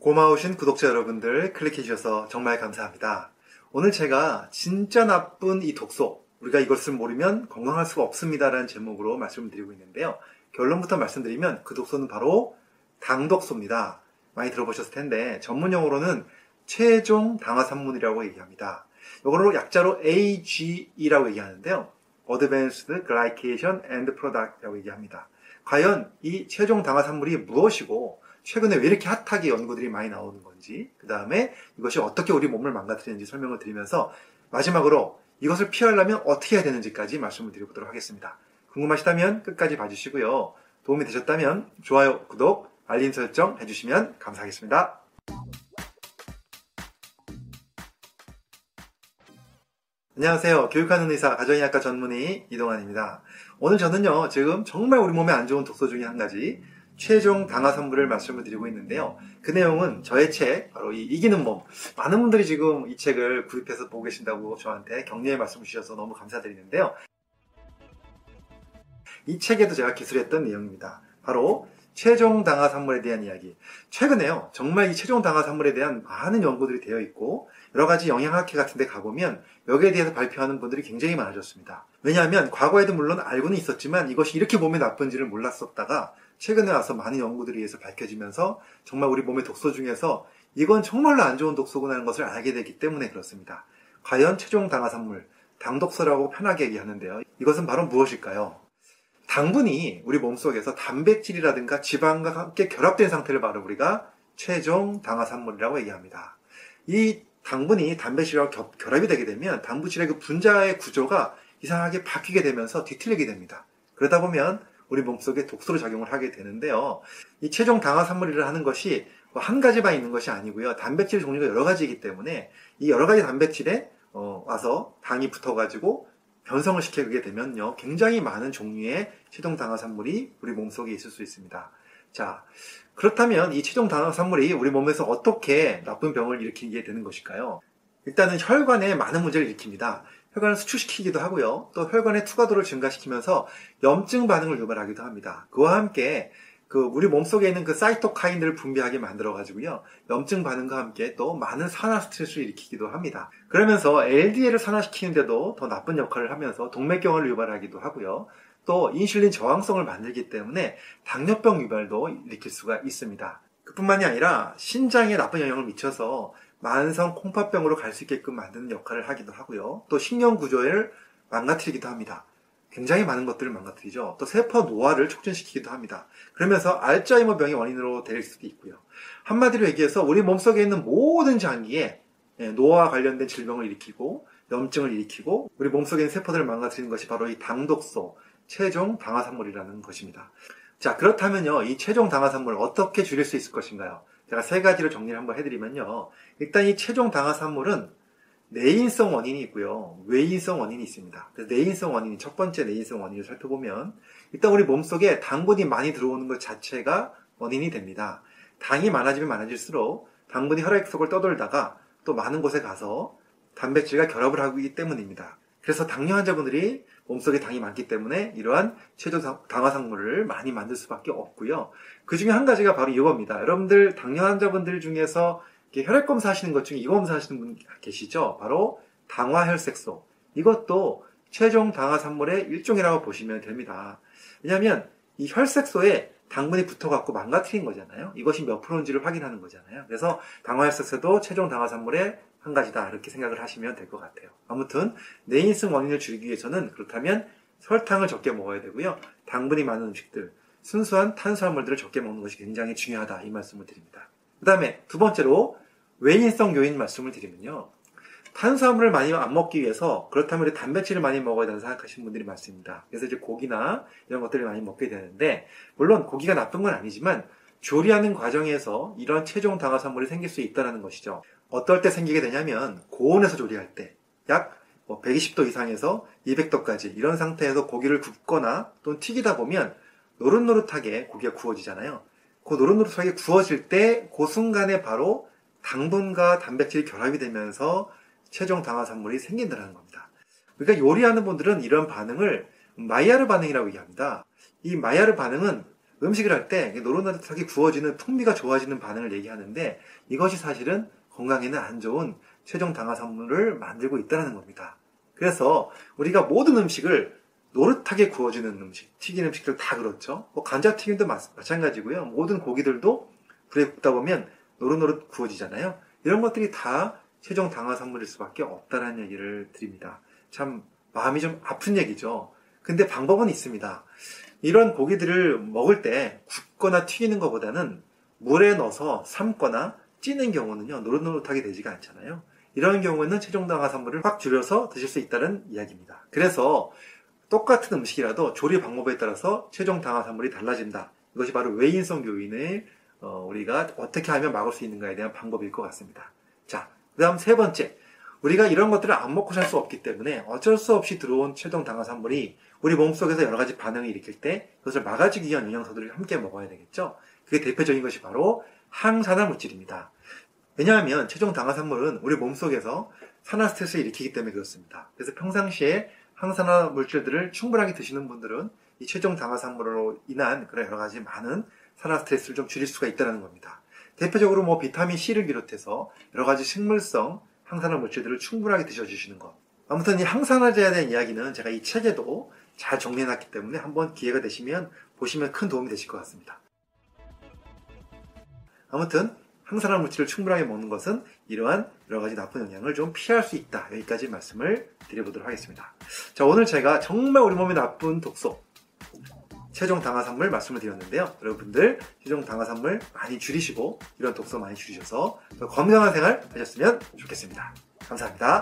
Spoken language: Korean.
고마우신 구독자 여러분들 클릭해 주셔서 정말 감사합니다. 오늘 제가 진짜 나쁜 이 독소, 우리가 이것을 모르면 건강할 수가 없습니다라는 제목으로 말씀을 드리고 있는데요. 결론부터 말씀드리면 그 독소는 바로 당독소입니다. 많이 들어보셨을 텐데 전문 용어로는 최종 당화산물이라고 얘기합니다. 이거로 약자로 AGE라고 얘기하는데요. Advanced Glycation End Product이라고 얘기합니다. 과연 이 최종 당화산물이 무엇이고 최근에 왜 이렇게 핫하게 연구들이 많이 나오는 건지 그 다음에 이것이 어떻게 우리 몸을 망가뜨리는지 설명을 드리면서 마지막으로 이것을 피하려면 어떻게 해야 되는지까지 말씀을 드려보도록 하겠습니다. 궁금하시다면 끝까지 봐주시고요. 도움이 되셨다면 좋아요, 구독, 알림 설정 해주시면 감사하겠습니다. 안녕하세요. 교육하는 의사 가정의학과 전문의 이동환입니다. 오늘 저는요, 지금 정말 우리 몸에 안 좋은 독소 중에 한 가지, 최종 당화 선물을 말씀을 드리고 있는데요. 그 내용은 저의 책, 바로 이 이기는 몸. 많은 분들이 지금 이 책을 구입해서 보고 계신다고 저한테 격려의 말씀 주셔서 너무 감사드리는데요. 이 책에도 제가 기술했던 내용입니다. 바로 최종 당화 산물에 대한 이야기. 최근에요, 정말 이 최종 당화 산물에 대한 많은 연구들이 되어 있고, 여러 가지 영양학회 같은 데 가보면 여기에 대해서 발표하는 분들이 굉장히 많아졌습니다. 왜냐하면 과거에도 물론 알고는 있었지만 이것이 이렇게 몸에 나쁜지를 몰랐었다가 최근에 와서 많은 연구들에 의해서 밝혀지면서 정말 우리 몸의 독소 중에서 이건 정말로 안 좋은 독소구나 하는 것을 알게 되기 때문에 그렇습니다. 과연 최종 당화산물, 당독소라고 편하게 얘기하는데요. 이것은 바로 무엇일까요? 당분이 우리 몸속에서 단백질이라든가 지방과 함께 결합된 상태를 바로 우리가 최종 당화산물이라고 얘기합니다. 이 당분이 단백질과 결합이 되게 되면 단백질의 그 분자의 구조가 이상하게 바뀌게 되면서 뒤틀리게 됩니다. 그러다 보면 우리 몸속에 독소로 작용을 하게 되는데요. 이 최종 당화 산물이라 하는 것이 뭐한 가지만 있는 것이 아니고요. 단백질 종류가 여러 가지이기 때문에 이 여러 가지 단백질에 어, 와서 당이 붙어가지고 변성을 시키게 되면요. 굉장히 많은 종류의 최종 당화 산물이 우리 몸속에 있을 수 있습니다. 자, 그렇다면 이 최종 당화 산물이 우리 몸에서 어떻게 나쁜 병을 일으키게 되는 것일까요? 일단은 혈관에 많은 문제를 일으킵니다. 혈관을 수축시키기도 하고요. 또 혈관의 투과도를 증가시키면서 염증 반응을 유발하기도 합니다. 그와 함께 그 우리 몸속에 있는 그 사이토카인들을 분비하게 만들어 가지고요. 염증 반응과 함께 또 많은 산화 스트레스를 일으키기도 합니다. 그러면서 LDL을 산화시키는데도 더 나쁜 역할을 하면서 동맥경화를 유발하기도 하고요. 또 인슐린 저항성을 만들기 때문에 당뇨병 유발도 일으킬 수가 있습니다. 그뿐만이 아니라 신장에 나쁜 영향을 미쳐서 만성 콩팥병으로 갈 수 있게끔 만드는 역할을 하기도 하고요. 또 신경 구조를 망가뜨리기도 합니다. 굉장히 많은 것들을 망가뜨리죠. 또 세포 노화를 촉진시키기도 합니다. 그러면서 알츠하이머 병의 원인으로 될 수도 있고요. 한마디로 얘기해서 우리 몸속에 있는 모든 장기에 예, 노화와 관련된 질병을 일으키고 염증을 일으키고 우리 몸속에 있는 세포들을 망가뜨리는 것이 바로 이 당독소, 최종 당화산물이라는 것입니다. 자, 그렇다면요, 이 최종 당화산물을 어떻게 줄일 수 있을 것인가요? 제가 세 가지로 정리를 한번 해드리면요. 일단 이 최종 당화산물은 내인성 원인이 있고요. 외인성 원인이 있습니다. 그래서 내인성 원인이 첫 번째 내인성 원인을 살펴보면 일단 우리 몸속에 당분이 많이 들어오는 것 자체가 원인이 됩니다. 당이 많아지면 많아질수록 당분이 혈액 속을 떠돌다가 또 많은 곳에 가서 단백질과 결합을 하기 때문입니다. 그래서 당뇨 환자분들이 몸속에 당이 많기 때문에 이러한 최저 당화상물을 많이 만들 수밖에 없고요. 그 중에 한 가지가 바로 이겁니다. 여러분들 당뇨 환자분들 중에서 혈액 검사 하시는 것 중에 이 검사 하시는 분 계시죠? 바로 당화혈색소. 이것도 최종 당화산물의 일종이라고 보시면 됩니다. 왜냐하면 이 혈색소에 당분이 붙어갖고 망가뜨린 거잖아요. 이것이 몇 프로인지를 확인하는 거잖아요. 그래서 당화혈색소도 최종 당화산물의 한 가지다 이렇게 생각을 하시면 될 것 같아요. 아무튼 내인성 원인을 줄이기 위해서는 그렇다면 설탕을 적게 먹어야 되고요. 당분이 많은 음식들, 순수한 탄수화물들을 적게 먹는 것이 굉장히 중요하다 이 말씀을 드립니다. 그 다음에 두 번째로 외인성 요인 말씀을 드리면요. 탄수화물을 많이 안 먹기 위해서 그렇다면 단백질을 많이 먹어야 된다고 생각하시는 분들이 많습니다. 그래서 이제 고기나 이런 것들을 많이 먹게 되는데 물론 고기가 나쁜 건 아니지만 조리하는 과정에서 이런 최종 당화산물이 생길 수 있다는 것이죠. 어떨 때 생기게 되냐면 고온에서 조리할 때약 120도 뭐 이상에서 200도까지 이런 상태에서 고기를 굽거나 또는 튀기다 보면 노릇노릇하게 고기가 구워지잖아요. 그 노릇노릇하게 구워질 때 그 순간에 바로 당분과 단백질이 결합이 되면서 최종 당화산물이 생긴다는 겁니다. 그러니까 요리하는 분들은 이런 반응을 마이야르 반응이라고 얘기합니다. 이 마이야르 반응은 음식을 할 때 노릇노릇하게 구워지는 풍미가 좋아지는 반응을 얘기하는데 이것이 사실은 건강에는 안 좋은 최종 당화산물을 만들고 있다는 겁니다. 그래서 우리가 모든 음식을 노릇하게 구워지는 음식, 튀긴 음식들 다 그렇죠. 뭐 감자튀김도 마, 마찬가지고요. 모든 고기들도 불에 굽다 보면 노릇노릇 구워지잖아요. 이런 것들이 다 최종 당화 산물일 수밖에 없다는 얘기를 드립니다. 참 마음이 좀 아픈 얘기죠. 근데 방법은 있습니다. 이런 고기들을 먹을 때 굽거나 튀기는 것보다는 물에 넣어서 삶거나 찌는 경우는요, 노릇노릇하게 되지가 않잖아요. 이런 경우에는 최종 당화 산물을 확 줄여서 드실 수 있다는 이야기입니다. 그래서 똑같은 음식이라도 조리 방법에 따라서 최종 당화 산물이 달라진다. 이것이 바로 외인성 요인을 어, 우리가 어떻게 하면 막을 수 있는가에 대한 방법일 것 같습니다. 자, 그 다음 세 번째. 우리가 이런 것들을 안 먹고 살 수 없기 때문에 어쩔 수 없이 들어온 최종 당화산물이 우리 몸속에서 여러 가지 반응을 일으킬 때 그것을 막아주기 위한 영양소들을 함께 먹어야 되겠죠. 그게 대표적인 것이 바로 항산화 물질입니다. 왜냐하면 최종 당화산물은 우리 몸속에서 산화 스트레스를 일으키기 때문에 그렇습니다. 그래서 평상시에 항산화 물질들을 충분하게 드시는 분들은 이 최종 당화산물로 인한 그런 여러 가지 많은 산화 스트레스를 좀 줄일 수가 있다는 겁니다. 대표적으로 뭐 비타민 C를 비롯해서 여러 가지 식물성 항산화 물질들을 충분하게 드셔주시는 것. 아무튼 이 항산화제에 대한 이야기는 제가 이 책에도 잘 정리해놨기 때문에 한번 기회가 되시면 보시면 큰 도움이 되실 것 같습니다. 아무튼 항산화 물질을 충분하게 먹는 것은 이러한 여러 가지 나쁜 영향을 좀 피할 수 있다. 여기까지 말씀을 드려보도록 하겠습니다. 자, 오늘 제가 정말 우리 몸에 나쁜 독소, 최종 당화산물 말씀을 드렸는데요. 여러분들 최종 당화산물 많이 줄이시고 이런 독소 많이 줄이셔서 건강한 생활 하셨으면 좋겠습니다. 감사합니다.